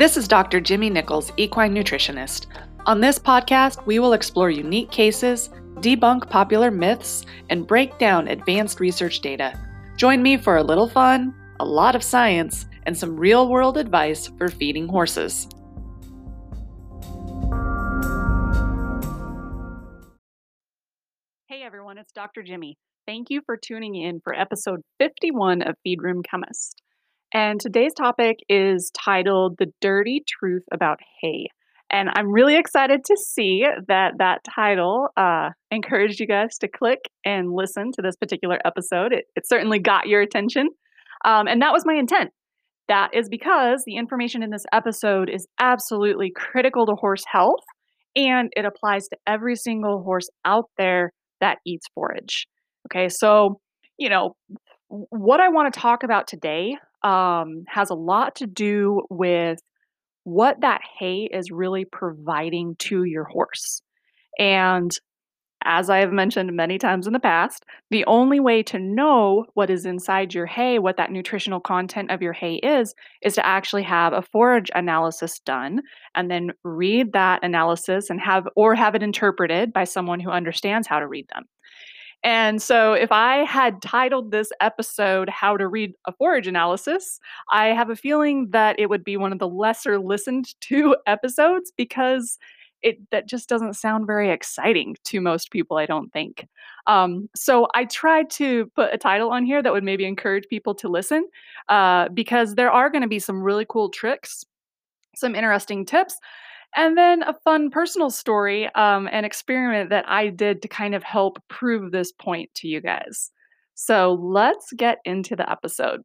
This is Dr. Jimmy Nichols, equine nutritionist. On this podcast, we will explore unique cases, debunk popular myths, and break down advanced research data. Join me for a little fun, a lot of science, and some real world advice for feeding horses. Hey everyone, it's Dr. Jimmy. Thank you for tuning in for episode 51 of Feed Room Chemist. And today's topic is titled The Dirty Truth About Hay. And I'm really excited to see that that title uh, encouraged you guys to click and listen to this particular episode. It, it certainly got your attention. Um, and that was my intent. That is because the information in this episode is absolutely critical to horse health and it applies to every single horse out there that eats forage. Okay, so, you know, what I want to talk about today um, has a lot to do with what that hay is really providing to your horse. And as I have mentioned many times in the past, the only way to know what is inside your hay, what that nutritional content of your hay is, is to actually have a forage analysis done and then read that analysis and have or have it interpreted by someone who understands how to read them. And so, if I had titled this episode How to Read a Forage Analysis, I have a feeling that it would be one of the lesser listened to episodes because it that just doesn't sound very exciting to most people, I don't think. Um, so, I tried to put a title on here that would maybe encourage people to listen uh, because there are going to be some really cool tricks, some interesting tips and then a fun personal story, um, an experiment that I did to kind of help prove this point to you guys. So let's get into the episode.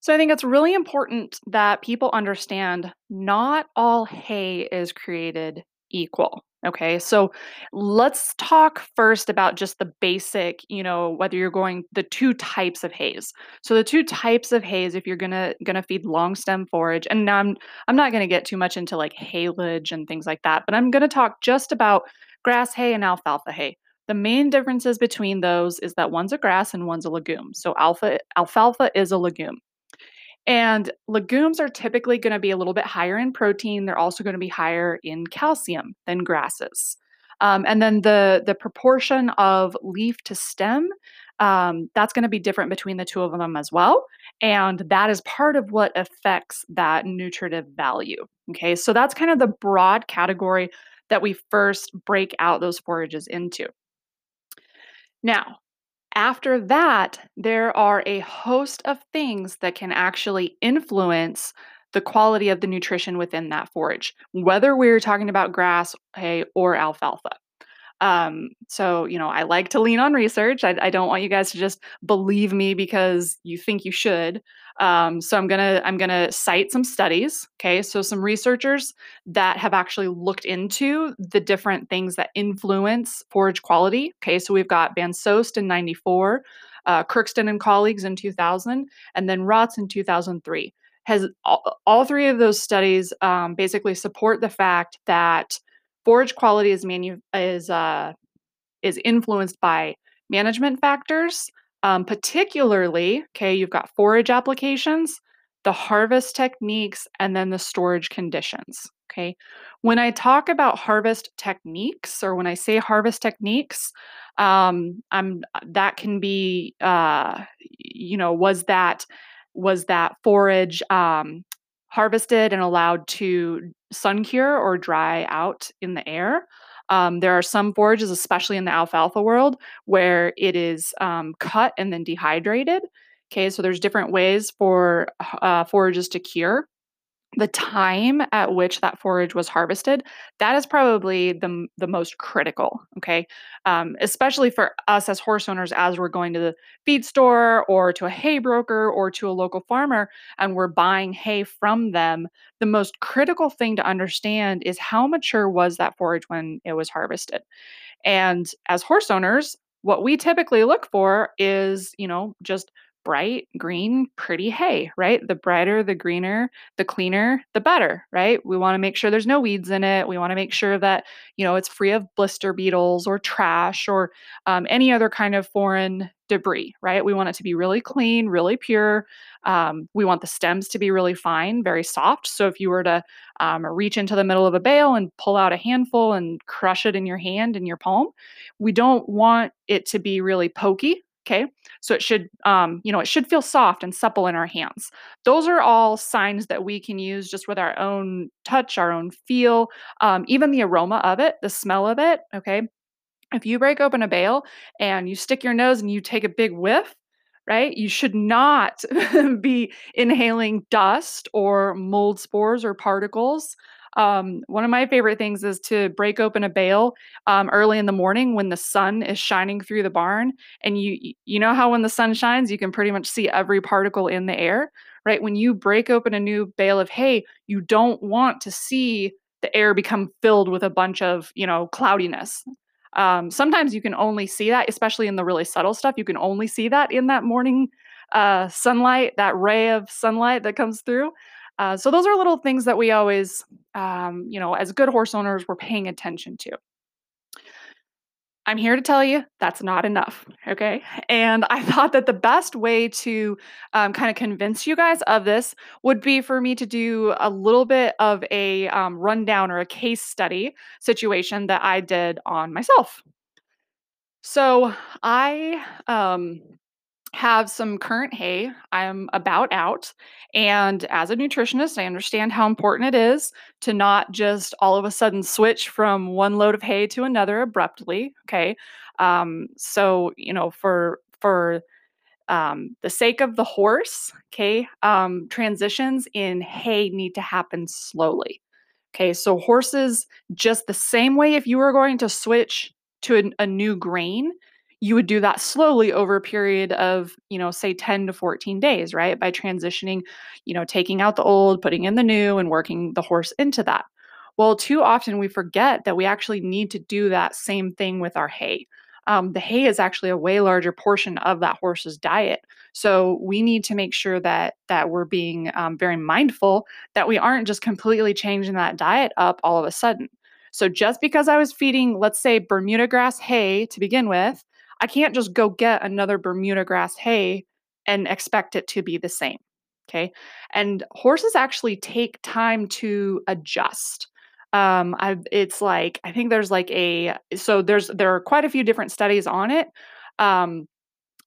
So I think it's really important that people understand not all hay is created equal. Okay, so let's talk first about just the basic, you know, whether you're going the two types of hays. So the two types of hays, if you're gonna gonna feed long stem forage, and now I'm I'm not gonna get too much into like haylage and things like that, but I'm gonna talk just about grass hay and alfalfa hay. The main differences between those is that one's a grass and one's a legume. So alpha alfalfa is a legume. And legumes are typically going to be a little bit higher in protein. They're also going to be higher in calcium than grasses. Um, and then the the proportion of leaf to stem um, that's going to be different between the two of them as well. And that is part of what affects that nutritive value. Okay, so that's kind of the broad category that we first break out those forages into. Now, after that, there are a host of things that can actually influence the quality of the nutrition within that forage, whether we're talking about grass, hay, or alfalfa. Um, so, you know, I like to lean on research. I, I, don't want you guys to just believe me because you think you should. Um, so I'm gonna I'm gonna cite some studies. Okay, so some researchers that have actually looked into the different things that influence forage quality. Okay, so we've got Van Soest in '94, uh, Crookston and colleagues in 2000, and then Rotz in 2003. Has all, all three of those studies um, basically support the fact that forage quality is manu- is uh, is influenced by management factors, um, particularly. Okay, you've got forage applications, the harvest techniques, and then the storage conditions. Okay, when I talk about harvest techniques, or when I say harvest techniques, um, I'm that can be, uh, you know, was that was that forage um, harvested and allowed to sun cure or dry out in the air. Um, there are some forages, especially in the alfalfa world, where it is um, cut and then dehydrated. Okay, so there's different ways for uh, forages to cure the time at which that forage was harvested that is probably the, the most critical okay? Um, especially for us as horse owners as we're going to the feed store or to a hay broker or to a local farmer and we're buying hay from them the most critical thing to understand is how mature was that forage when it was harvested? And as horse owners what we typically look for is you know just bright green, pretty hay, right? The brighter, the greener, the cleaner, the better, right? We want to make sure there's no weeds in it. We want to make sure that, you know, it's free of blister beetles or trash or um, any other kind of foreign debris, right? We want it to be really clean, really pure. Um, we want the stems to be really fine, very soft. So if you were to um, reach into the middle of a bale and pull out a handful and crush it in your hand in your palm, we don't want it to be really pokey. Okay, so it should, um, you know, it should feel soft and supple in our hands. Those are all signs that we can use just with our own touch, our own feel, um, even the aroma of it, the smell of it. Okay, if you break open a bale and you stick your nose and you take a big whiff, right? You should not be inhaling dust or mold spores or particles. Um, one of my favorite things is to break open a bale um, early in the morning when the sun is shining through the barn, and you you know how when the sun shines, you can pretty much see every particle in the air, right? When you break open a new bale of hay, you don't want to see the air become filled with a bunch of you know cloudiness um, sometimes you can only see that, especially in the really subtle stuff. You can only see that in that morning uh, sunlight, that ray of sunlight that comes through. Uh, so those are little things that we always, um, you know, as good horse owners, we're paying attention to. I'm here to tell you that's not enough. Okay. And I thought that the best way to um, kind of convince you guys of this would be for me to do a little bit of a um, rundown or a case study situation that I did on myself. So I um, have some current hay. I'm about out. And as a nutritionist, I understand how important it is to not just all of a sudden switch from one load of hay to another abruptly. Okay. Um, so, you know, for, for, um, the sake of the horse, okay, um, transitions in hay need to happen slowly. Okay, so horses, just the same way if you were going to switch to a, a new grain, you would do that slowly over a period of, you know, say 10 to 14 days, right? By transitioning, you know, taking out the old, putting in the new, and working the horse into that. Well, too often we forget that we actually need to do that same thing with our hay. Um, the hay is actually a way larger portion of that horse's diet. So we need to make sure that that we're being um, very mindful that we aren't just completely changing that diet up all of a sudden. So just because I was feeding, let's say, Bermuda grass hay to begin with, I can't just go get another Bermuda grass hay and expect it to be the same. Okay. And horses actually take time to adjust. Um, I've, it's like, I think there's like a, so there's, there are quite a few different studies on it. Um,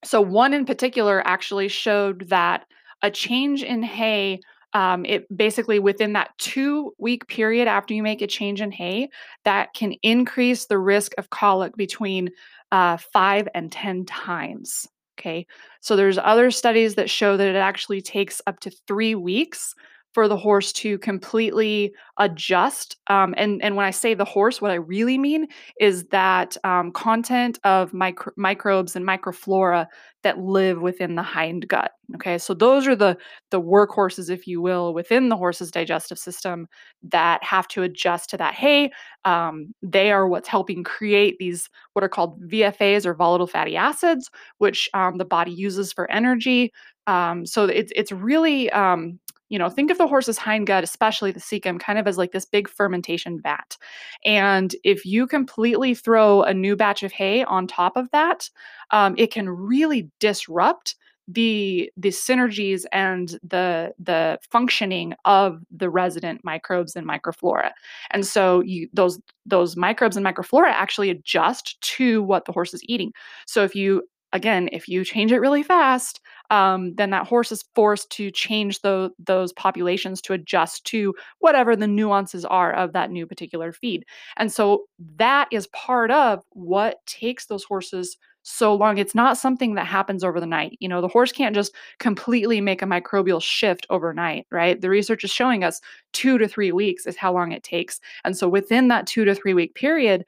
so one in particular actually showed that a change in hay um, it basically within that two week period after you make a change in hay that can increase the risk of colic between uh, five and 10 times. Okay. So there's other studies that show that it actually takes up to three weeks for the horse to completely adjust. Um, and and when I say the horse, what I really mean is that um, content of micro- microbes and microflora that live within the hind gut. Okay, so those are the the workhorses, if you will, within the horse's digestive system that have to adjust to that hay. Um, they are what's helping create these what are called VFAs or volatile fatty acids, which um, the body uses for energy. Um, so it's it's really um, you know, think of the horse's hind gut, especially the cecum, kind of as like this big fermentation vat. And if you completely throw a new batch of hay on top of that, um, it can really disrupt the the synergies and the the functioning of the resident microbes and microflora and so you those those microbes and microflora actually adjust to what the horse is eating so if you again if you change it really fast um, then that horse is forced to change the, those populations to adjust to whatever the nuances are of that new particular feed. And so that is part of what takes those horses so long. It's not something that happens over the night. You know, the horse can't just completely make a microbial shift overnight, right? The research is showing us two to three weeks is how long it takes. And so within that two to three week period,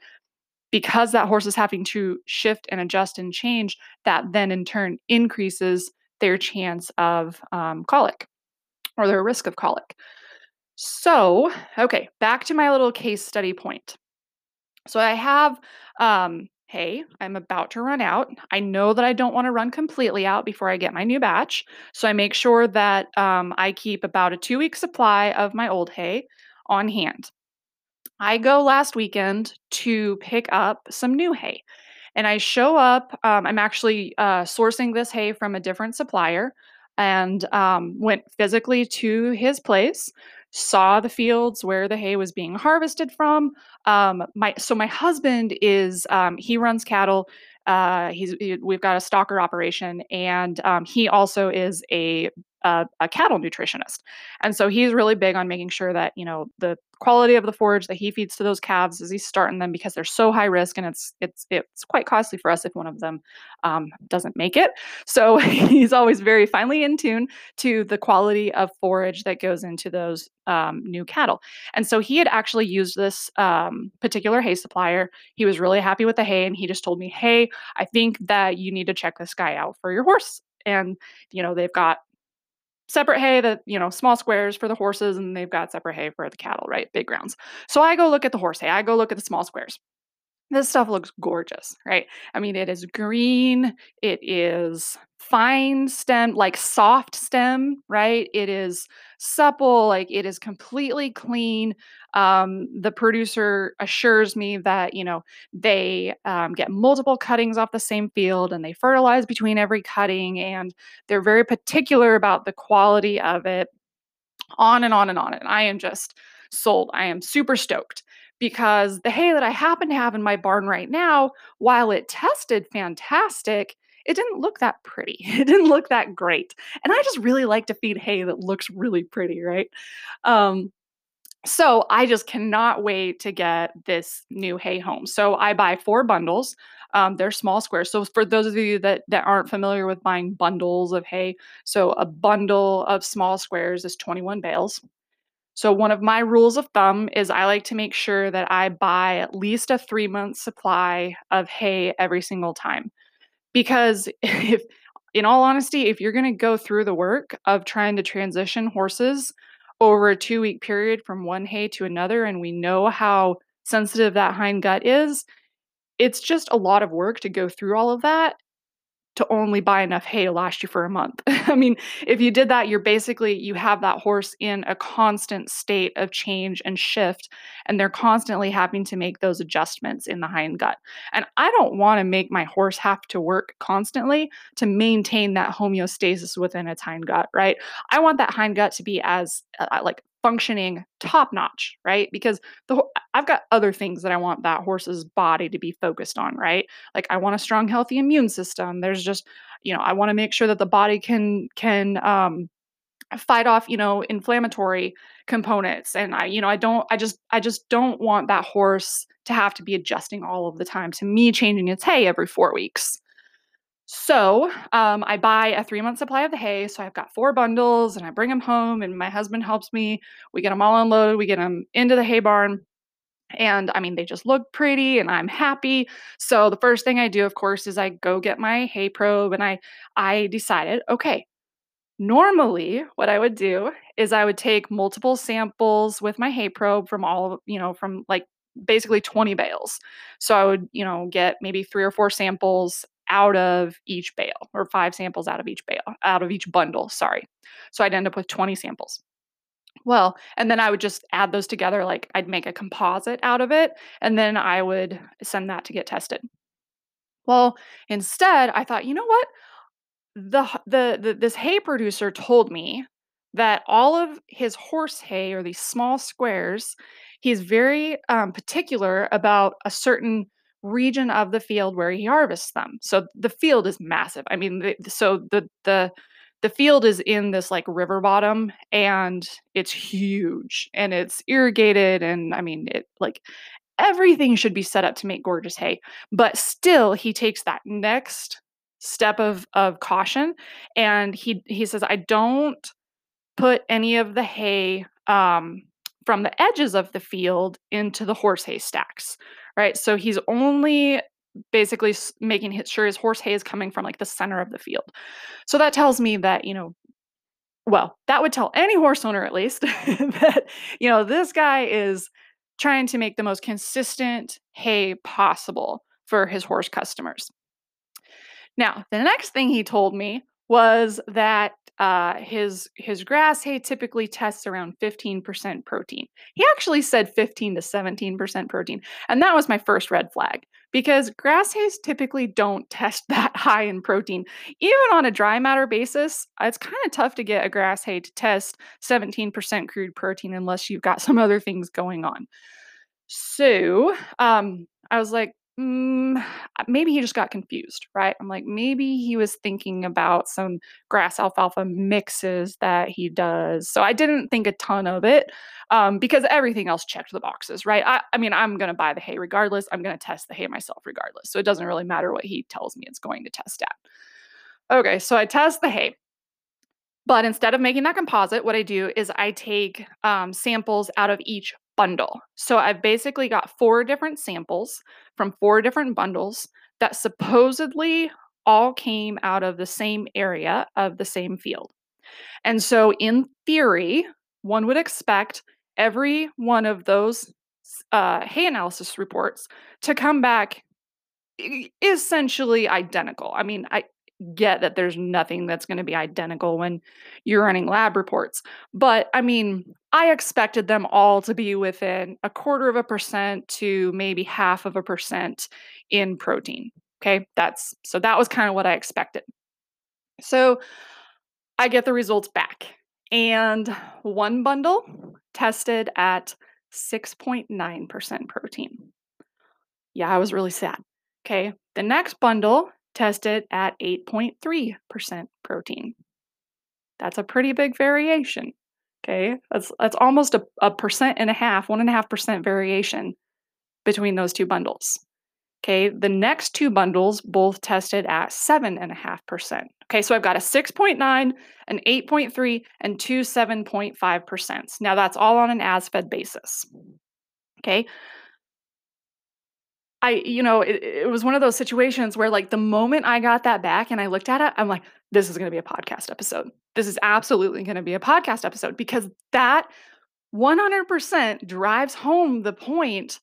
because that horse is having to shift and adjust and change, that then in turn increases their chance of um, colic or their risk of colic. So, okay, back to my little case study point. So I have um, hay, I'm about to run out. I know that I don't want to run completely out before I get my new batch. So I make sure that um, I keep about a two week supply of my old hay on hand. I go last weekend to pick up some new hay. And I show up. Um, I'm actually uh, sourcing this hay from a different supplier and um, went physically to his place, saw the fields where the hay was being harvested from. Um, my so my husband is um, he runs cattle. Uh, he's he, we've got a stocker operation, and um, he also is a a, a cattle nutritionist. And so he's really big on making sure that, you know, the quality of the forage that he feeds to those calves as he's starting them because they're so high risk and it's it's it's quite costly for us if one of them um, doesn't make it. So he's always very finely in tune to the quality of forage that goes into those um, new cattle. And so he had actually used this um, particular hay supplier. He was really happy with the hay and he just told me, "Hey, I think that you need to check this guy out for your horse." And you know they've got separate hay that you know small squares for the horses and they've got separate hay for the cattle right? Big rounds. So i go look at the horse hay. I go look at the small squares this stuff looks gorgeous, right? I mean, it is green, it is fine stem, like soft stem, right? It is supple, like it is completely clean. Um, the producer assures me that, you know, they um, get multiple cuttings off the same field and they fertilize between every cutting and they're very particular about the quality of it, on and on and on. And I am just sold. I am super stoked because the hay that I happen to have in my barn right now, while it tested fantastic, it didn't look that pretty. It didn't look that great. And I just really like to feed hay that looks really pretty, right? Um, so I just cannot wait to get this new hay home. So I buy four bundles. Um, they're small squares. So for those of you that that aren't familiar with buying bundles of hay, so a bundle of small squares is 21 bales. So, one of my rules of thumb is I like to make sure that I buy at least a three month supply of hay every single time. Because if, in all honesty, if you're going to go through the work of trying to transition horses over a two week period from one hay to another, and we know how sensitive that hind gut is, it's just a lot of work to go through all of that to only buy enough hay to last you for a month. I mean, if you did that, you're basically you have that horse in a constant state of change and shift and they're constantly having to make those adjustments in the hind gut. And I don't want to make my horse have to work constantly to maintain that homeostasis within its hind gut, right? I want that hind gut to be as uh, like functioning top notch, right? Because the I've got other things that I want that horse's body to be focused on, right? Like I want a strong healthy immune system. There's just, you know, I want to make sure that the body can can um fight off, you know, inflammatory components and I you know, I don't I just I just don't want that horse to have to be adjusting all of the time to me changing its hay every 4 weeks. So um, I buy a three month supply of the hay. So I've got four bundles and I bring them home, and my husband helps me. We get them all unloaded, we get them into the hay barn. And I mean, they just look pretty and I'm happy. So the first thing I do, of course, is I go get my hay probe and I I decided, okay, normally what I would do is I would take multiple samples with my hay probe from all, you know, from like basically 20 bales. So I would, you know, get maybe three or four samples out of each bale or five samples out of each bale, out of each bundle, sorry. So I'd end up with 20 samples. Well, and then I would just add those together, like I'd make a composite out of it, and then I would send that to get tested. Well, instead, I thought, you know what? The, the the this hay producer told me that all of his horse hay or these small squares, he's very um, particular about a certain region of the field where he harvests them. So the field is massive. I mean, so the the the field is in this like river bottom and it's huge and it's irrigated and I mean it like everything should be set up to make gorgeous hay. But still he takes that next step of of caution and he he says I don't put any of the hay um from the edges of the field into the horse hay stacks right? So he's only basically making sure his horse hay is coming from like the center of the field. So that tells me that, you know, well, that would tell any horse owner at least that, you know, this guy is trying to make the most consistent hay possible for his horse customers. Now, the next thing he told me was that uh, his his grass hay typically tests around 15% protein. He actually said 15 to 17% protein, and that was my first red flag because grass hays typically don't test that high in protein. Even on a dry matter basis, it's kind of tough to get a grass hay to test 17% crude protein unless you've got some other things going on. So, um, I was like, Mm, maybe he just got confused, right? I'm like, maybe he was thinking about some grass alfalfa mixes that he does. So I didn't think a ton of it um, because everything else checked the boxes, right? I, I mean, I'm going to buy the hay regardless. I'm going to test the hay myself regardless. So it doesn't really matter what he tells me it's going to test at. Okay, so I test the hay. But instead of making that composite, what I do is I take um, samples out of each bundle. So I've basically got four different samples from four different bundles that supposedly all came out of the same area of the same field. And so, in theory, one would expect every one of those uh, hay analysis reports to come back essentially identical. I mean, I get that there's nothing that's going to be identical when you're running lab reports. But I mean, I expected them all to be within a quarter of a percent to maybe half of a percent in protein. Okay. That's so that was kind of what I expected. So I get the results back, and one bundle tested at 6.9% protein. Yeah, I was really sad. Okay. The next bundle tested at 8.3% protein. That's a pretty big variation. Okay, that's that's almost a, a percent and a half, one and a half percent variation between those two bundles. Okay, the next two bundles both tested at seven and a half percent. Okay, so I've got a 6.9, an 8.3, and two 7.5 percent. Now that's all on an as fed basis. Okay, I, you know, it, it was one of those situations where, like, the moment I got that back and I looked at it, I'm like, this is going to be a podcast episode. This is absolutely going to be a podcast episode because that 100% drives home the point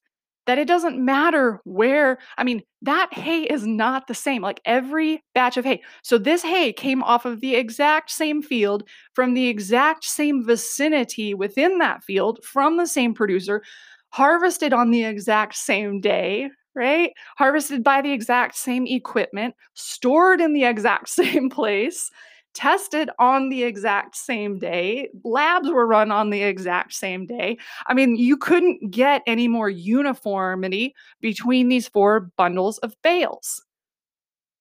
that it doesn't matter where, I mean, that hay is not the same. Like every batch of hay. So this hay came off of the exact same field from the exact same vicinity within that field from the same producer, harvested on the exact same day, right? Harvested by the exact same equipment, stored in the exact same place, tested on the exact same day, labs were run on the exact same day. I mean, you couldn't get any more uniformity between these four bundles of bales.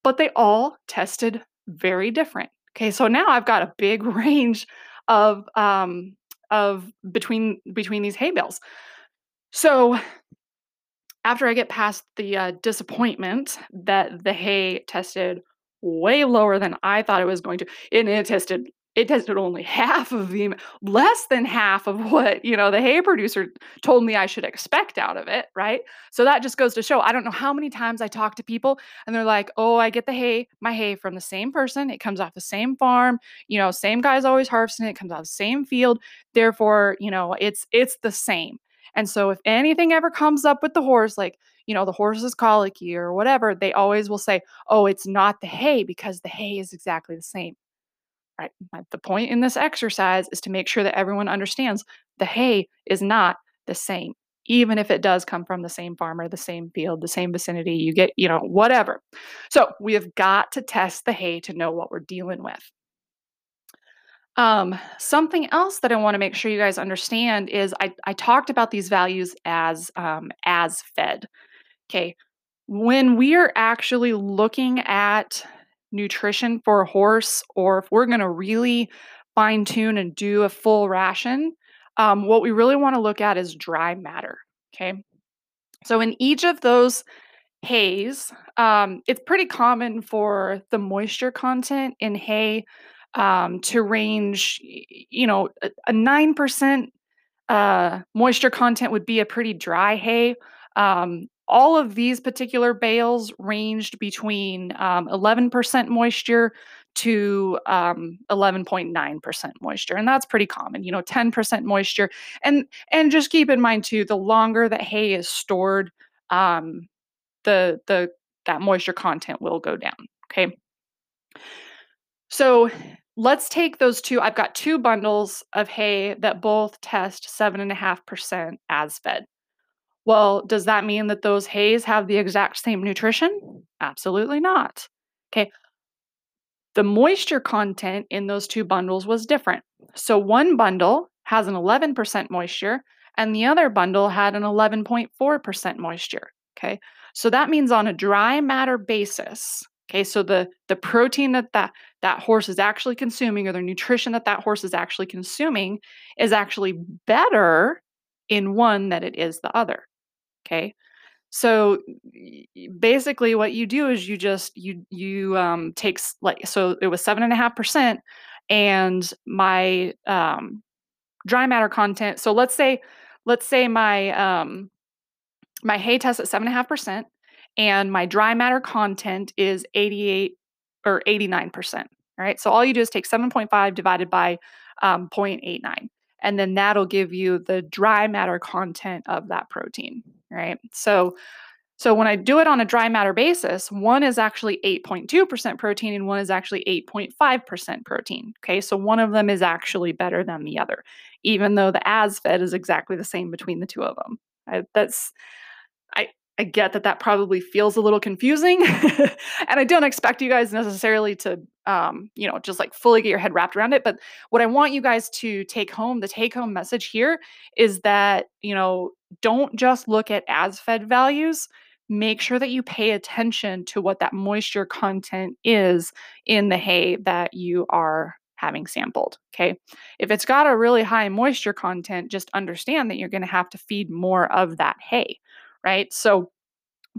But they all tested very different. Okay, so now I've got a big range of um of between between these hay bales. So after I get past the uh, disappointment that the hay tested way lower than I thought it was going to, and it tested it tested only half of the less than half of what you know the hay producer told me i should expect out of it right? So that just goes to show i don't know how many times i talk to people and they're like oh i get the hay my hay from the same person it comes off the same farm you know same guy's always harvesting it, it comes off the same field therefore you know it's it's the same and so if anything ever comes up with the horse, like, you know, the horse is colicky or whatever, they always will say, oh, it's not the hay because the hay is exactly the same. Right. The point in this exercise is to make sure that everyone understands the hay is not the same, even if it does come from the same farmer, the same field, the same vicinity, you get, you know, whatever. So we have got to test the hay to know what we're dealing with. Um, something else that I want to make sure you guys understand is I, I talked about these values as um, as fed. Okay, when we are actually looking at nutrition for a horse, or if we're going to really fine tune and do a full ration, um, what we really want to look at is dry matter. Okay, so in each of those hays, um, it's pretty common for the moisture content in hay um, to range, you know, a, 9% uh, moisture content would be a pretty dry hay. Um, all of these particular bales ranged between um, 11% moisture to um, 11.9% moisture and that's pretty common you know 10% moisture and and just keep in mind too the longer that hay is stored um, the the that moisture content will go down. Okay. So let's take those two. I've got two bundles of hay that both test 7.5% as fed. Well, does that mean that those hays have the exact same nutrition? Absolutely not. Okay. The moisture content in those two bundles was different. So one bundle has an 11% moisture and the other bundle had an 11.4% moisture. Okay. So that means on a dry matter basis, okay, so the the protein that that that horse is actually consuming or the nutrition that that horse is actually consuming is actually better in one than it is the other. Okay. So basically what you do is you just you you um takes like so it was seven and a half percent and my um dry matter content. So let's say let's say my um my hay test at seven and a half percent and my dry matter content is 88 or 89%. All right. So all you do is take 7.5 divided by um, 0.89 and then that'll give you the dry matter content of that protein, right? So so when I do it on a dry matter basis, one is actually 8.2% protein and one is actually 8.5% protein. Okay, so one of them is actually better than the other, even though the as fed is exactly the same between the two of them. I, that's I I get that that probably feels a little confusing, and I don't expect you guys necessarily to, um, you know, just like fully get your head wrapped around it. But what I want you guys to take home, the take home message here is that, you know, don't just look at as fed values. Make sure that you pay attention to what that moisture content is in the hay that you are having sampled. Okay. If it's got a really high moisture content, just understand that you're going to have to feed more of that hay right? So,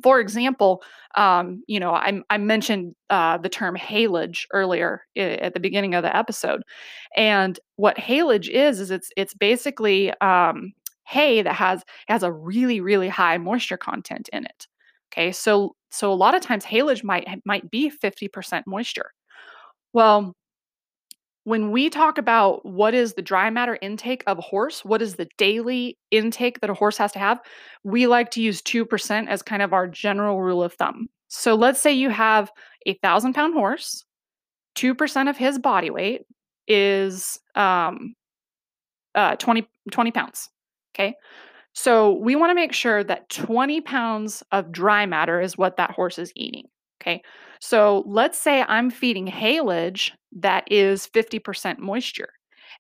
for example, um, you know, I, I mentioned uh, the term haylage earlier at the beginning of the episode, and what haylage is is it's it's basically um, hay that has has a really really high moisture content in it. Okay, so so a lot of times haylage might might be fifty percent moisture. Well, when we talk about what is the dry matter intake of a horse, what is the daily intake that a horse has to have, we like to use 2% as kind of our general rule of thumb. So let's say you have a thousand pound horse, 2% of his body weight is um, uh, 20, 20 pounds. Okay. So we want to make sure that 20 pounds of dry matter is what that horse is eating. Okay. So let's say I'm feeding haylage that is 50% moisture.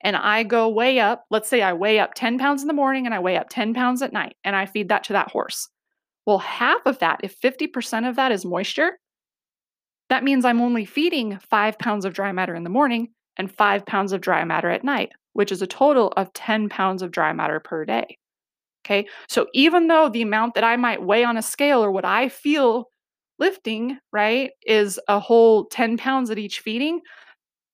And I go weigh up, let's say I weigh up 10 pounds in the morning and I weigh up 10 pounds at night and I feed that to that horse. Well, half of that, if 50% of that is moisture, that means I'm only feeding five pounds of dry matter in the morning and five pounds of dry matter at night, which is a total of 10 pounds of dry matter per day. Okay, so even though the amount that I might weigh on a scale or what I feel lifting, right, is a whole 10 pounds at each feeding,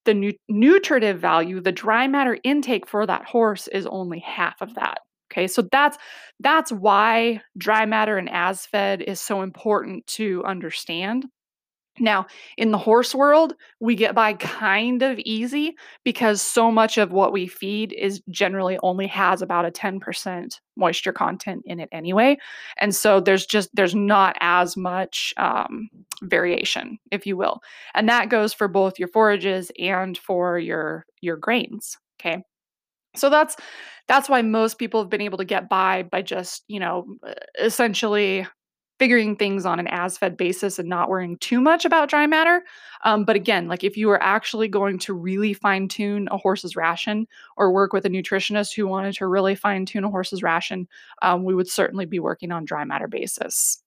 the nu- nutritive value, the dry matter intake for that horse is only half of that. Okay, so that's that's why dry matter and as fed is so important to understand now, in the horse world, we get by kind of easy because so much of what we feed is generally only has about a 10% moisture content in it anyway. And so there's just there's not as much um, variation, if you will. And that goes for both your forages and for your your grains. Okay. So that's that's why most people have been able to get by by just, you know, essentially figuring things on an as fed basis and not worrying too much about dry matter. Um, but again, like if you were actually going to really fine tune a horse's ration or work with a nutritionist who wanted to really fine tune a horse's ration, um, we would certainly be working on dry matter basis.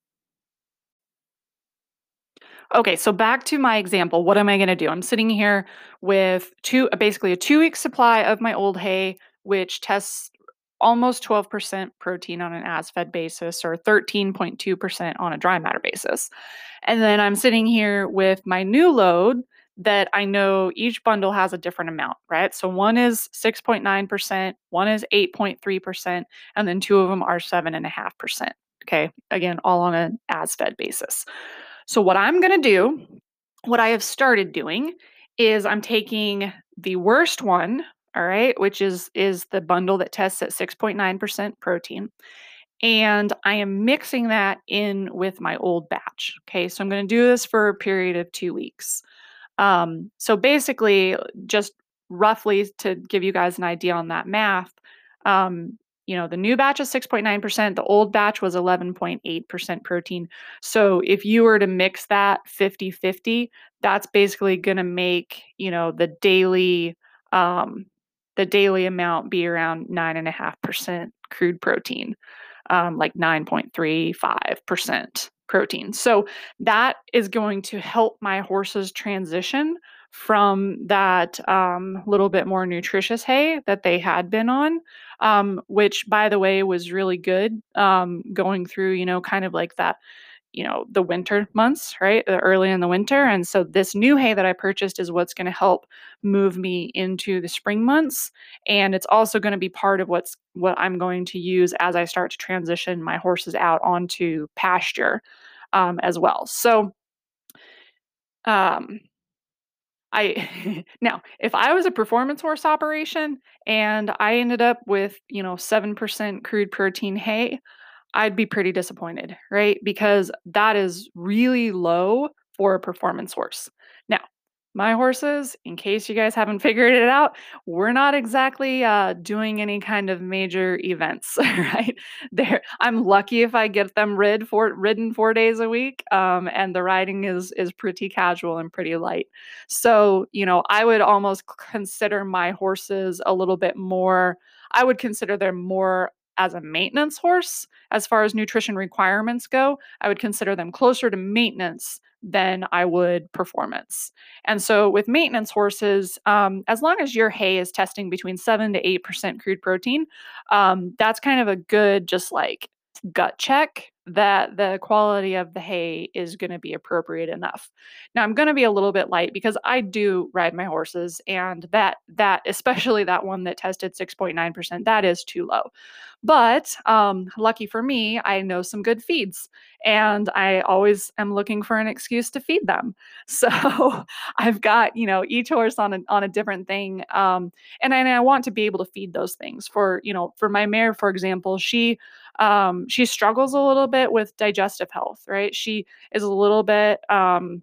Okay, so back to my example. What am I going to do? I'm sitting here with two, basically a two week supply of my old hay, which tests almost 12% protein on an as fed basis or 13.2% on a dry matter basis. And then I'm sitting here with my new load that I know each bundle has a different amount, right? So one is 6.9%, one is 8.3%, and then two of them are 7.5%. Okay, again, all on an as fed basis. So, what I'm going to do, what I have started doing, is I'm taking the worst one all right, which is is the bundle that tests at 6.9% protein. and I am mixing that in with my old batch. Okay, so I'm going to do this for a period of two weeks. Um, so basically, just roughly to give you guys an idea on that math, um, you know, the new batch is 6.9%, the old batch was 11.8% protein. So if you were to mix that 50 50, that's basically going to make, you know, the daily, um, the daily amount be around 9.5% crude protein, um, like 9.35% protein. So that is going to help my horses transition from that um, little bit more nutritious hay that they had been on, um, which, by the way, was really good um, going through, you know, kind of like that you know the winter months right early in the winter and so this new hay that i purchased is what's going to help move me into the spring months and it's also going to be part of what's what i'm going to use as i start to transition my horses out onto pasture um, as well. So um, I now, if I was a performance horse operation and I ended up with, you know, 7% crude protein hay, I'd be pretty disappointed, right? Because that is really low for a performance horse. Now, my horses, in case you guys haven't figured it out, we're not exactly uh, doing any kind of major events, right? There, I'm lucky if I get them rid for ridden four days a week, um, and the riding is is pretty casual and pretty light. So, you know, I would almost consider my horses a little bit more. I would consider them more as a maintenance horse as far as nutrition requirements go. I would consider them closer to maintenance than I would performance. And so with maintenance horses, um, as long as your hay is testing between seven to eight percent crude protein, um, that's kind of a good just like gut check that the quality of the hay is going to be appropriate enough. Now I'm going to be a little bit light because I do ride my horses and that that especially that one that tested 6.9% that is too low. But um, lucky for me, I know some good feeds and I always am looking for an excuse to feed them. So I've got, you know, each horse on a, on a different thing. Um, and, I, and I want to be able to feed those things for, you know, for my mare, for example, she, um, she struggles a little bit with digestive health, right? She is a little bit, um,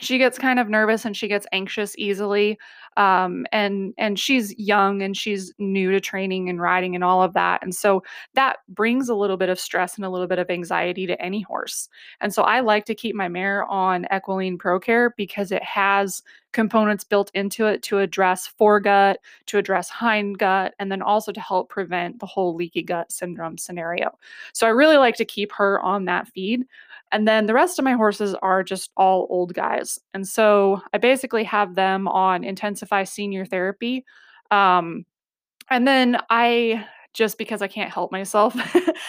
she gets kind of nervous and she gets anxious easily um, and and she's young and she's new to training and riding and all of that and so that brings a little bit of stress and a little bit of anxiety to any horse and so i like to keep my mare on Equilene ProCare because it has components built into it to address foregut to address hindgut and then also to help prevent the whole leaky gut syndrome scenario so i really like to keep her on that feed and then the rest of my horses are just all old guys. And so I basically have them on Intensify Senior Therapy. Um, and then I just because I can't help myself,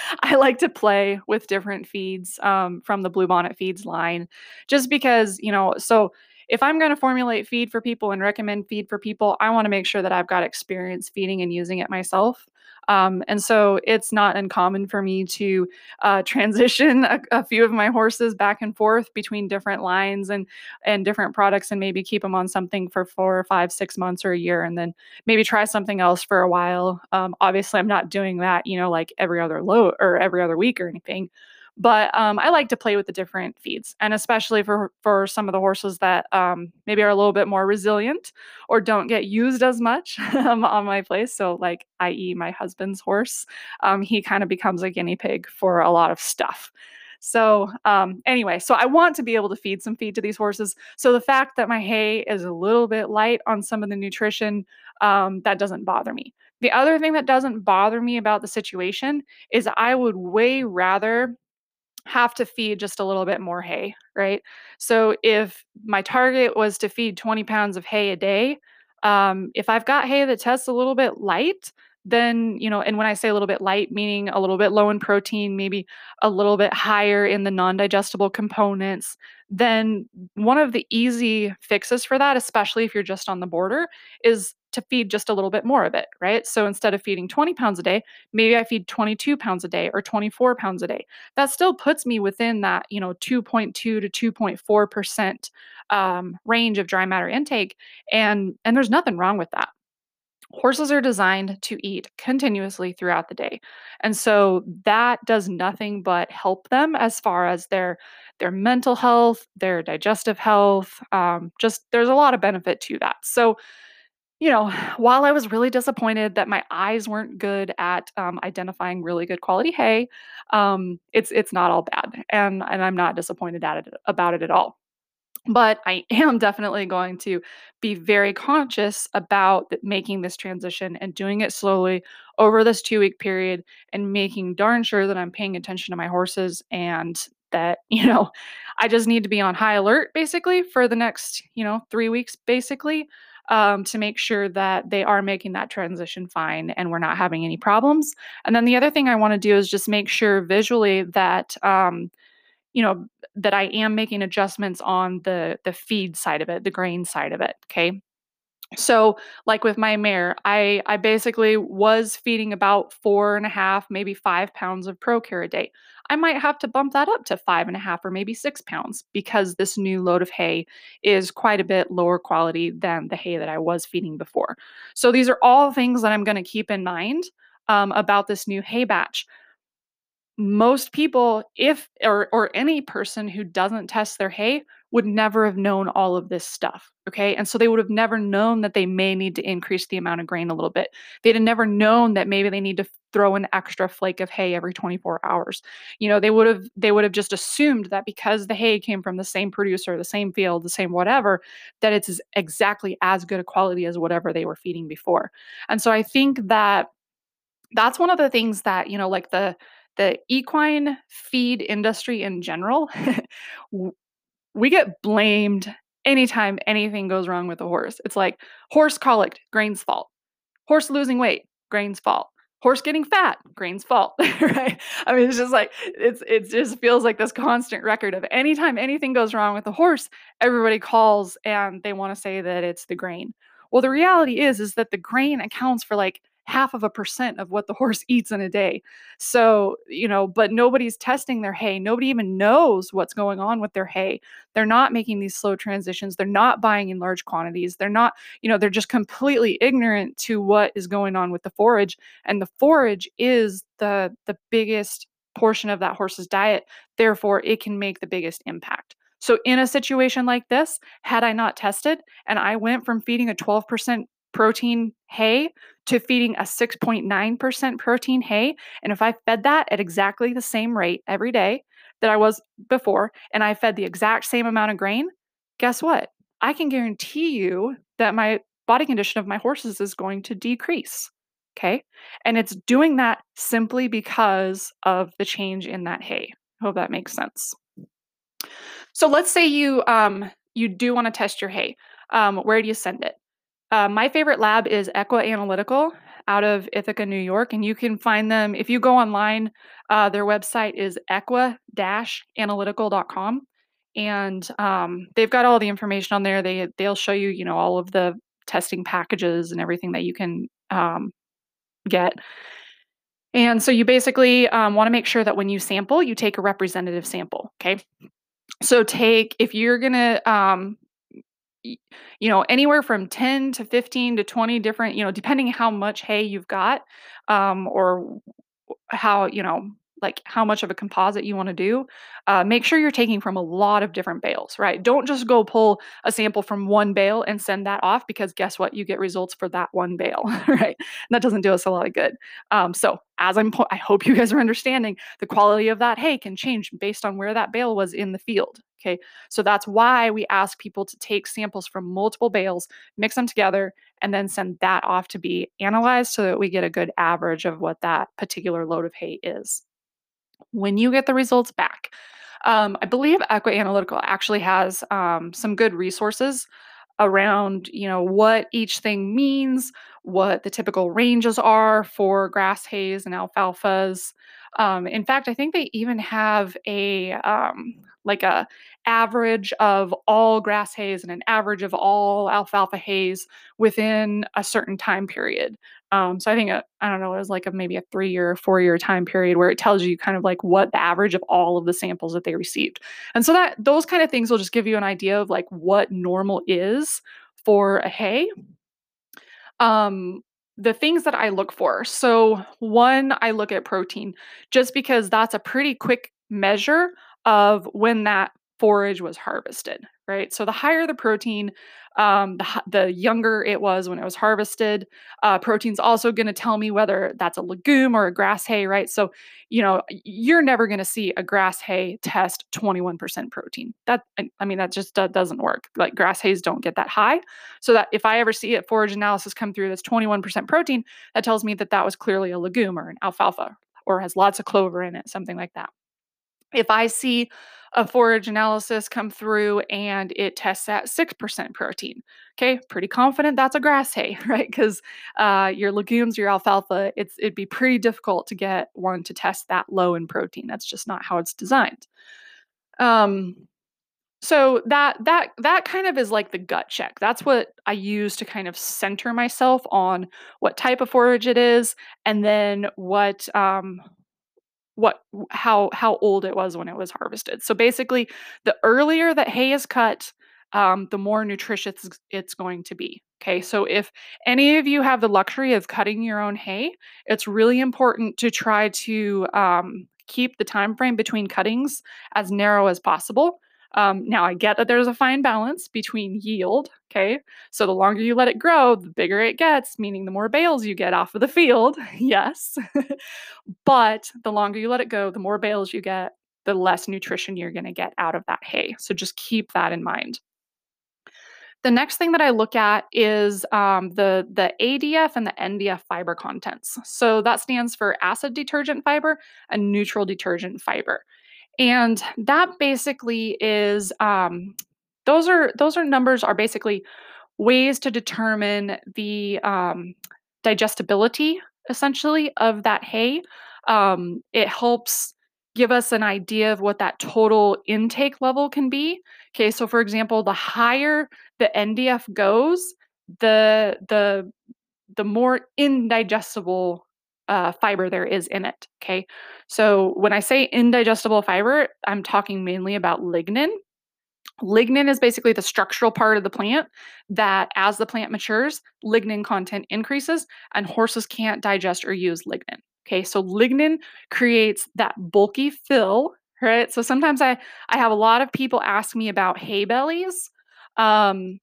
I like to play with different feeds um, from the Bluebonnet Feeds line, just because, you know, so if I'm going to formulate feed for people and recommend feed for people, I want to make sure that I've got experience feeding and using it myself. Um, and so it's not uncommon for me to uh, transition a, a, few of my horses back and forth between different lines and and different products, and maybe keep them on something for four or five, six months or a year, and then maybe try something else for a while. Um, obviously, I'm not doing that, you know, like every other load or every other week or anything. But um, I like to play with the different feeds, and especially for for some of the horses that um, maybe are a little bit more resilient or don't get used as much um, on my place. So, like, i.e., my husband's horse, um, he kind of becomes a guinea pig for a lot of stuff. So, um, anyway, so I want to be able to feed some feed to these horses. So, the fact that my hay is a little bit light on some of the nutrition, um, that doesn't bother me. The other thing that doesn't bother me about the situation is I would way rather have to feed just a little bit more hay, right? So if my target was to feed 20 pounds of hay a day, um, if I've got hay that tests a little bit light, then, you know, and when I say a little bit light, meaning a little bit low in protein, maybe a little bit higher in the non digestible components, then one of the easy fixes for that, especially if you're just on the border, is to feed just a little bit more of it, right? So instead of feeding 20 pounds a day, maybe I feed 22 pounds a day or 24 pounds a day. That still puts me within that, you know, 2.2 to 2.4 percent um, range of dry matter intake, and and there's nothing wrong with that. Horses are designed to eat continuously throughout the day. And so that does nothing but help them as far as their their mental health, their digestive health. Um, just there's a lot of benefit to that. So, you know, while I was really disappointed that my eyes weren't good at um, identifying really good quality hay, um, it's it's not all bad, and and I'm not disappointed at it about it at all. But I am definitely going to be very conscious about making this transition and doing it slowly over this two week period and making darn sure that I'm paying attention to my horses and that, you know, I just need to be on high alert basically for the next, you know, three weeks basically um, to make sure that they are making that transition fine and we're not having any problems. And then the other thing I want to do is just make sure visually that, um, you know, that I am making adjustments on the the feed side of it, the grain side of it, okay? So, like with my mare, I I basically was feeding about four and a half, maybe five pounds of ProCare a day. I might have to bump that up to five and a half or maybe six pounds because this new load of hay is quite a bit lower quality than the hay that I was feeding before. So, these are all things that I'm going to keep in mind um, about this new hay batch most people if or or any person who doesn't test their hay would never have known all of this stuff okay? And so they would have never known that they may need to increase the amount of grain a little bit. They'd have never known that maybe they need to throw an extra flake of hay every 24 hours. You know they would have they would have just assumed that because the hay came from the same producer the same field the same whatever that it's exactly as good a quality as whatever they were feeding before. And so i think that that's one of the things that you know like the the equine feed industry in general, we get blamed anytime anything goes wrong with a horse. It's like horse colic, grain's fault. Horse losing weight, grain's fault. Horse getting fat, grain's fault, right? I mean, it's just like it's it just feels like this constant record of anytime anything goes wrong with the horse, everybody calls and they want to say that it's the grain. Well, the reality is is that the grain accounts for like half of a percent of what the horse eats in a day. So, you know, but nobody's testing their hay. Nobody even knows what's going on with their hay. They're not making these slow transitions. They're not buying in large quantities. They're not, you know, they're just completely ignorant to what is going on with the forage. And the forage is the the biggest portion of that horse's diet. Therefore, it can make the biggest impact. So, in a situation like this, had I not tested and I went from feeding a 12% protein hay to feeding a 6.9% protein hay. And if I fed that at exactly the same rate every day that I was before, and I fed the exact same amount of grain, guess what? I can guarantee you that my body condition of my horses is going to decrease. Okay. And it's doing that simply because of the change in that hay. Hope that makes sense. So let's say you um you do want to test your hay. Um, where do you send it? Uh, my favorite lab is Equi Analytical out of Ithaca, New York, and you can find them if you go online. Uh, their website is equi-analytical.com, and um, they've got all the information on there. They they'll show you, you know, all of the testing packages and everything that you can um, get. And so you basically um, want to make sure that when you sample, you take a representative sample. Okay. So take if you're gonna um, you know, anywhere from 10 to 15 to 20 different, you know, depending how much hay you've got, um, or how, you know, like how much of a composite you want to do, uh, make sure you're taking from a lot of different bales, right? Don't just go pull a sample from one bale and send that off because guess what? You get results for that one bale, right? And that doesn't do us a lot of good. Um, so as I'm, po- I hope you guys are understanding the quality of that hay can change based on where that bale was in the field. Okay. So that's why we ask people to take samples from multiple bales, mix them together, and then send that off to be analyzed so that we get a good average of what that particular load of hay is. When you get the results back, um, I believe Equi Analytical actually has um, some good resources around you know what each thing means what the typical ranges are for grass hays and alfalfas um, in fact i think they even have a um, like a average of all grass hays and an average of all alfalfa hays within a certain time period. Um, so i think a, i don't know it was like a maybe a three year four year time period where it tells you kind of like what the average of all of the samples that they received. And so that those kind of things will just give you an idea of like what normal is for a hay. Um the things that I look for. So, one, I look at protein just because that's a pretty quick measure of when that forage was harvested, right? So, the higher the protein, um, the, the younger it was when it was harvested. Uh, protein's also going to tell me whether that's a legume or a grass hay, right? So, you know, you're never going to see a grass hay test 21% protein. That, I mean, that just doesn't work. Like grass hays don't get that high. So that if I ever see a forage analysis come through that's 21% protein, that tells me that that was clearly a legume or an alfalfa or has lots of clover in it, something like that. If I see a forage analysis come through and it tests at 6% protein. Okay, pretty confident that's a grass hay, right? Because uh, your legumes, your alfalfa, it's it'd be pretty difficult to get one to test that low in protein. That's just not how it's designed. Um, so that that that kind of is like the gut check. That's what I use to kind of center myself on what type of forage it is, and then what um, what how how old it was when it was harvested. So basically, the earlier that hay is cut, um, the more nutritious it's going to be. Okay, so if any of you have the luxury of cutting your own hay, it's really important to try to um, keep the time frame between cuttings as narrow as possible um, now, I get that there's a fine balance between yield. Okay. So the longer you let it grow, the bigger it gets, meaning the more bales you get off of the field. yes. but the longer you let it go, the more bales you get, the less nutrition you're going to get out of that hay. So just keep that in mind. The next thing that I look at is um, the the ADF and the NDF fiber contents. So that stands for acid detergent fiber and neutral detergent fiber. And that basically is um, those are those are numbers are basically ways to determine the um, digestibility essentially of that hay. Um, it helps give us an idea of what that total intake level can be. Okay, so for example, the higher the NDF goes, the the the more indigestible uh, fiber there is in it. Okay. So when I say indigestible fiber, I'm talking mainly about lignin. Lignin is basically the structural part of the plant that, as the plant matures, lignin content increases and horses can't digest or use lignin. Okay, so lignin creates that bulky fill, right? So sometimes I I have a lot of people ask me about hay bellies. Um,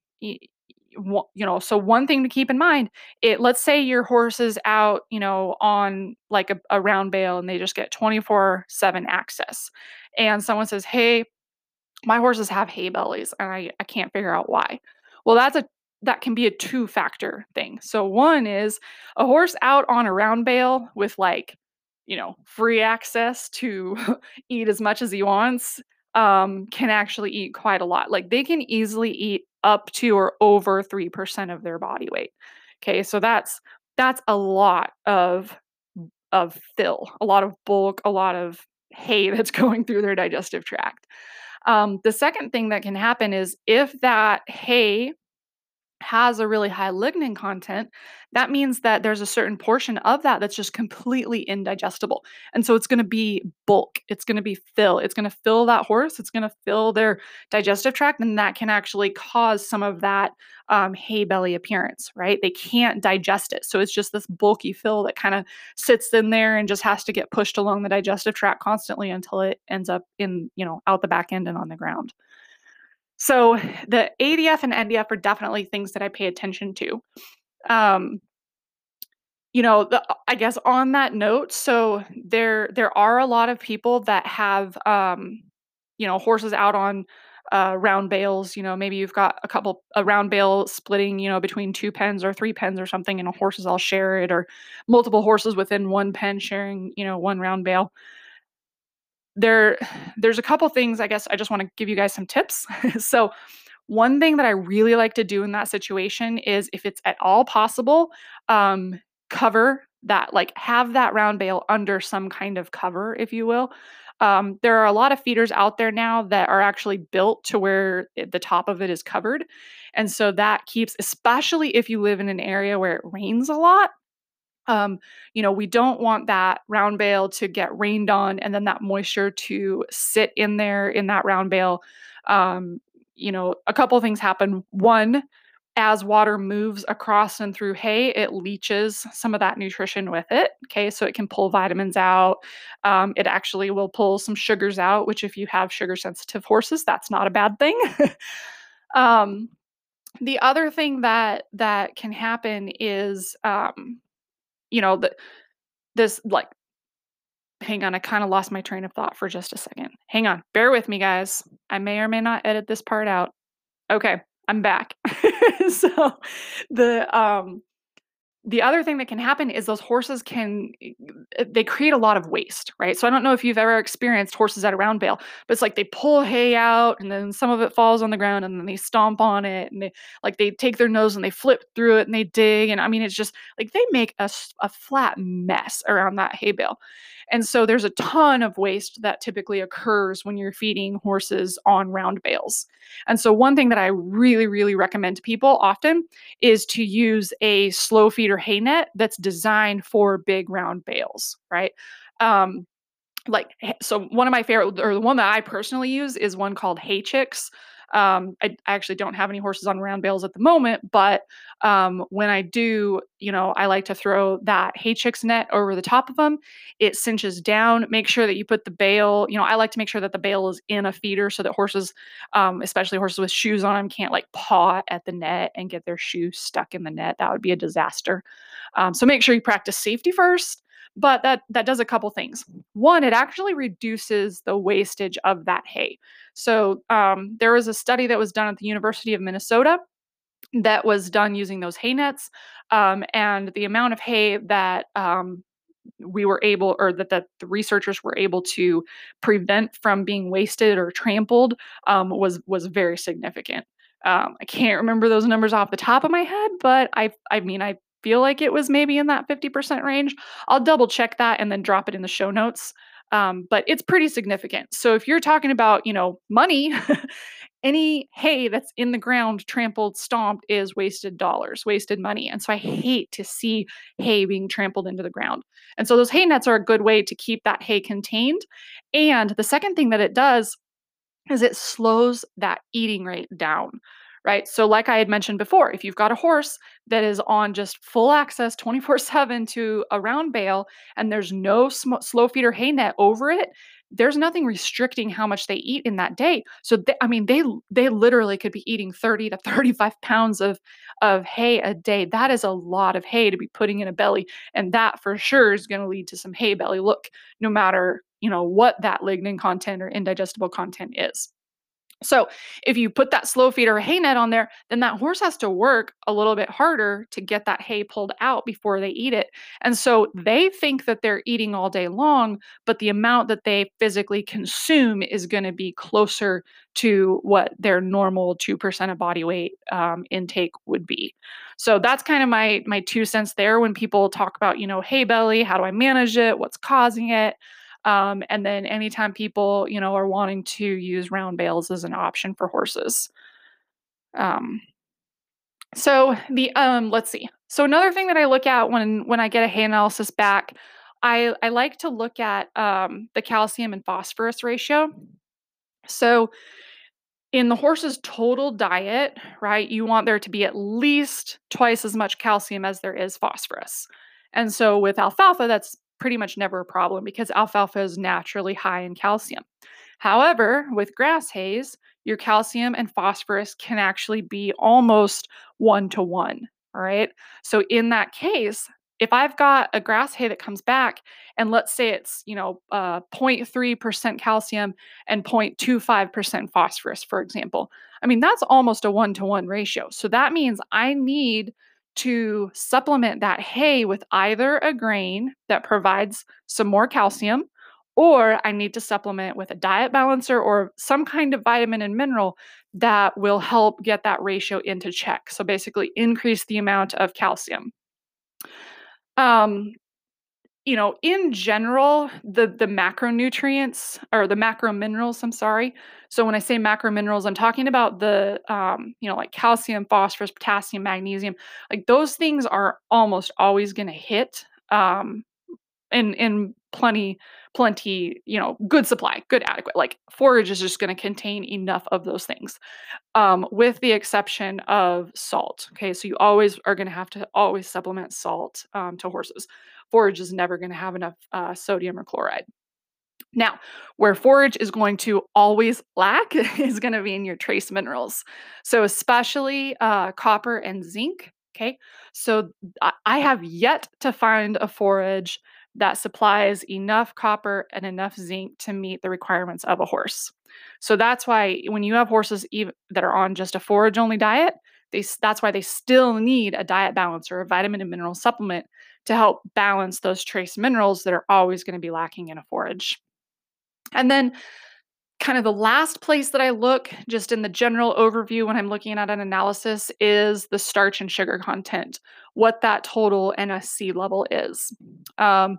you know so one thing to keep in mind it let's say your horse is out you know on like a, a round bale and they just get 24 7 access and someone says hey my horses have hay bellies and I, I can't figure out why. Well that's a that can be a two factor thing. So one is a horse out on a round bale with like you know free access to eat as much as he wants um, can actually eat quite a lot. Like they can easily eat up to or over 3% of their body weight. Okay, so that's that's a lot of of fill, a lot of bulk, a lot of hay that's going through their digestive tract. Um, the second thing that can happen is if that hay has a really high lignin content, that means that there's a certain portion of that that's just completely indigestible. And so it's going to be bulk, it's going to be fill, it's going to fill that horse, it's going to fill their digestive tract, and that can actually cause some of that um, hay belly appearance, right? They can't digest it. So it's just this bulky fill that kind of sits in there and just has to get pushed along the digestive tract constantly until it ends up in, you know, out the back end and on the ground. So the ADF and NDF are definitely things that I pay attention to. Um, you know, the, I guess on that note, so there there are a lot of people that have um, you know horses out on uh, round bales. You know, maybe you've got a couple a round bale splitting, you know, between two pens or three pens or something, and horses all share it, or multiple horses within one pen sharing, you know, one round bale there there's a couple things i guess i just want to give you guys some tips. So one thing that i really like to do in that situation is if it's at all possible um, cover that like have that round bale under some kind of cover if you will. Um, there are a lot of feeders out there now that are actually built to where the top of it is covered. And so that keeps especially if you live in an area where it rains a lot um, you know, we don't want that round bale to get rained on and then that moisture to sit in there in that round bale. Um, you know, a couple things happen. One, as water moves across and through hay, it leaches some of that nutrition with it. Okay, so it can pull vitamins out. Um, it actually will pull some sugars out, which, if you have sugar sensitive horses, that's not a bad thing. um, the other thing that that can happen is, um, you know, the, this like hang on, I kind of lost my train of thought for just a second. Hang on, bear with me, guys. I may or may not edit this part out. Okay, I'm back. so the um the other thing that can happen is those horses can they create a lot of waste right? So i don't know if you've ever experienced horses at a round bale but it's like they pull hay out and then some of it falls on the ground and then they stomp on it and they like they take their nose and they flip through it and they dig and i mean it's just like they make a, a flat mess around that hay bale and so there's a ton of waste that typically occurs when you're feeding horses on round bales and so one thing that i really really recommend to people often is to use a slow feeder hay net that's designed for big round bales, right? Um, like so one of my favorite or the one that I personally use is one called Haychix. Um, I, I, actually don't have any horses on round bales at the moment, but um, when I do, you know, I like to throw that Haychix net over the top of them. It cinches down. Make sure that you put the bale. You know, I like to make sure that the bale is in a feeder so that horses, um, especially horses with shoes on them, can't like paw at the net and get their shoes stuck in the net. That would be a disaster. Um, so make sure you practice safety first but that that does a couple things. One it actually reduces the wastage of that hay. So um, there was a study that was done at the university of minnesota that was done using those hay nets um, and the amount of hay that um, we were able or that, that the researchers were able to prevent from being wasted or trampled um, was was very significant. Um, i can't remember those numbers off the top of my head but i i mean i feel like it was maybe in that 50% range. I'll double check that and then drop it in the show notes. Um, but it's pretty significant. So if you're talking about, you know, money, any hay that's in the ground, trampled, stomped is wasted dollars, wasted money. And so I hate to see hay being trampled into the ground. And so those hay nets are a good way to keep that hay contained. And the second thing that it does is it slows that eating rate down right? So, like I had mentioned before, if you've got a horse that is on just full access 24 7 to a round bale and there's no sm- slow feeder hay net over it, there's nothing restricting how much they eat in that day. So, they, I mean, they they literally could be eating 30 to 35 pounds of of hay a day. That is a lot of hay to be putting in a belly, and that for sure is going to lead to some hay belly look, no matter you know what that lignin content or indigestible content is. So if you put that slow feeder hay net on there, then that horse has to work a little bit harder to get that hay pulled out before they eat it. And so they think that they're eating all day long, but the amount that they physically consume is going to be closer to what their normal 2% of body weight um, intake would be. So that's kind of my my two cents there when people talk about, you know, hay belly, how do I manage it? What's causing it? Um, and then anytime people, you know, are wanting to use round bales as an option for horses. Um, so the um, let's see. So another thing that I look at when when I get a hay analysis back, I I like to look at um, the calcium and phosphorus ratio. So in the horse's total diet, right, you want there to be at least twice as much calcium as there is phosphorus. And so with alfalfa, that's pretty much never a problem because alfalfa is naturally high in calcium. However, with grass hays, your calcium and phosphorus can actually be almost one to one. All right. So, in that case, if I've got a grass hay that comes back and let's say it's, you know, uh, 0.3% calcium and 0.25% phosphorus, for example, I mean, that's almost a one to one ratio. So that means I need to supplement that hay with either a grain that provides some more calcium or I need to supplement with a diet balancer or some kind of vitamin and mineral that will help get that ratio into check. So basically, increase the amount of calcium. Um, you know, in general, the the macronutrients or the macro minerals, I'm sorry. So when I say macro minerals, I'm talking about the um, you know, like calcium, phosphorus, potassium, magnesium. Like those things are almost always going to hit um in in plenty, plenty, you know, good supply, good adequate. Like forage is just going to contain enough of those things, um, with the exception of salt. Okay, so you always are going to have to always supplement salt um, to horses. Forage is never going to have enough uh, sodium or chloride. Now, where forage is going to always lack is going to be in your trace minerals. So, especially uh, copper and zinc. Okay. So, I have yet to find a forage that supplies enough copper and enough zinc to meet the requirements of a horse. So, that's why when you have horses even, that are on just a forage only diet, they, that's why they still need a diet balance or a vitamin and mineral supplement to help balance those trace minerals that are always going to be lacking in a forage. And then kind of the last place that I look just in the general overview when I'm looking at an analysis is the starch and sugar content, what that total NSC level is. Um,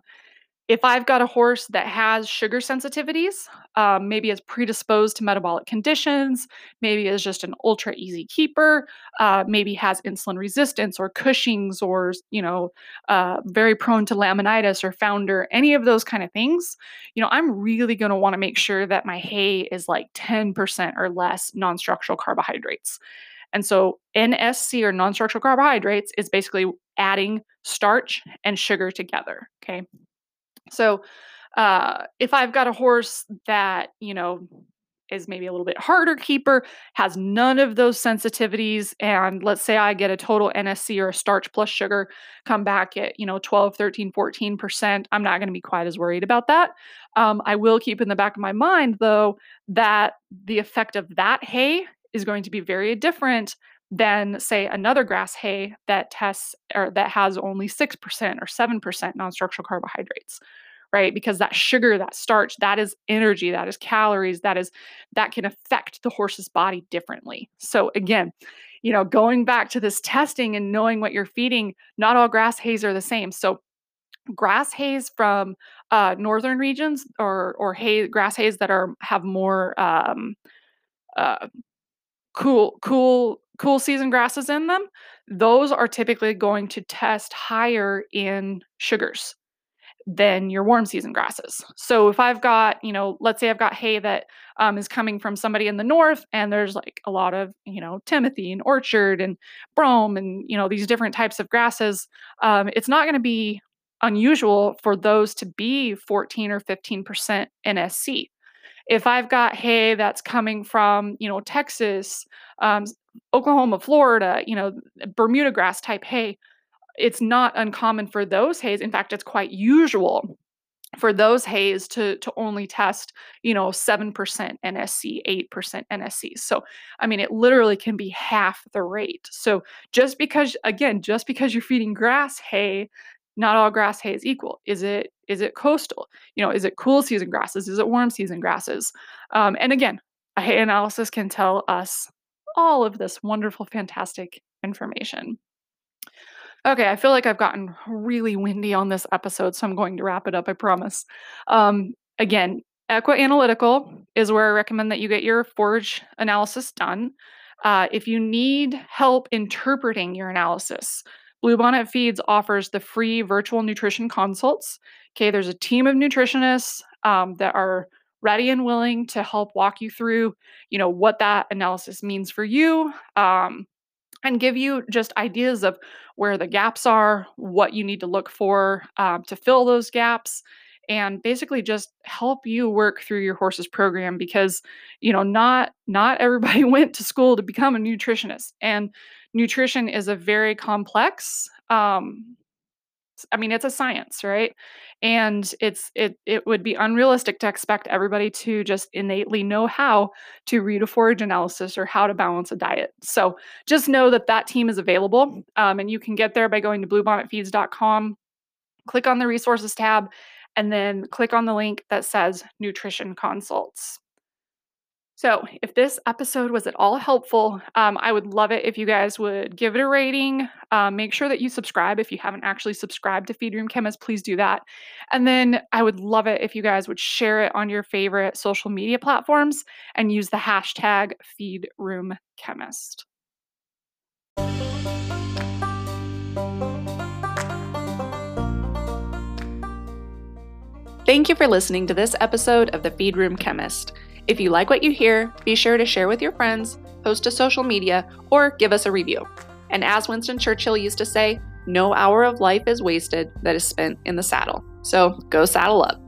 if I've got a horse that has sugar sensitivities, um, maybe is predisposed to metabolic conditions, maybe is just an ultra easy keeper, uh, maybe has insulin resistance or Cushing's or, you know, uh, very prone to laminitis or founder, any of those kind of things, you know, I'm really going to want to make sure that my hay is like 10% or less non structural carbohydrates. And so NSC or non structural carbohydrates is basically adding starch and sugar together. Okay. So, uh, if I've got a horse that, you know, is maybe a little bit harder keeper, has none of those sensitivities, and let's say I get a total NSC or a starch plus sugar come back at, you know, 12, 13, 14%, I'm not going to be quite as worried about that. Um, I will keep in the back of my mind, though, that the effect of that hay is going to be very different than say another grass hay that tests or that has only 6% or 7% non-structural carbohydrates right? Because that sugar that starch that is energy that is calories that is that can affect the horse's body differently. So again you know going back to this testing and knowing what you're feeding not all grass hays are the same. So grass hays from uh, northern regions or or hay grass hays that are have more um, uh, cool cool cool season grasses in them, those are typically going to test higher in sugars than your warm season grasses. So if I've got, you know, let's say I've got hay that um, is coming from somebody in the north, and there's like a lot of, you know, Timothy and orchard and brome and you know these different types of grasses, um, it's not going to be unusual for those to be 14 or 15 percent NSC. If I've got hay that's coming from, you know, Texas, um, Oklahoma, Florida, you know, Bermuda grass type hay, it's not uncommon for those hays. In fact, it's quite usual for those hays to to only test you know 7% nsc 8% nsc so i mean it literally can be half the rate. So just because again just because you're feeding grass hay not all grass hay is equal. Is it is it coastal? You know is it cool season grasses? Is it warm season grasses? Um, and again a hay analysis can tell us all of this wonderful, fantastic information. Okay, I feel like I've gotten really windy on this episode, so I'm going to wrap it up, I promise. Um, again, Equi Analytical is where I recommend that you get your forage analysis done. Uh, if you need help interpreting your analysis, Bluebonnet Feeds offers the free virtual nutrition consults. Okay, there's a team of nutritionists um, that are ready and willing to help walk you through, you know, what that analysis means for you. Um, and give you just ideas of where the gaps are, what you need to look for um, to fill those gaps, and basically just help you work through your horse's program because you know not not everybody went to school to become a nutritionist, and nutrition is a very complex um, I mean, it's a science, right? And it's it it would be unrealistic to expect everybody to just innately know how to read a forage analysis or how to balance a diet. So just know that that team is available, um, and you can get there by going to bluebonnetfeeds.com, click on the resources tab, and then click on the link that says nutrition consults. So, if this episode was at all helpful, um, I would love it if you guys would give it a rating. Um, make sure that you subscribe. If you haven't actually subscribed to Feed Room Chemist, please do that. And then I would love it if you guys would share it on your favorite social media platforms and use the hashtag Feed Room Chemist. Thank you for listening to this episode of the Feed Room Chemist. If you like what you hear, be sure to share with your friends, post to social media, or give us a review. And as Winston Churchill used to say, no hour of life is wasted that is spent in the saddle. So go saddle up.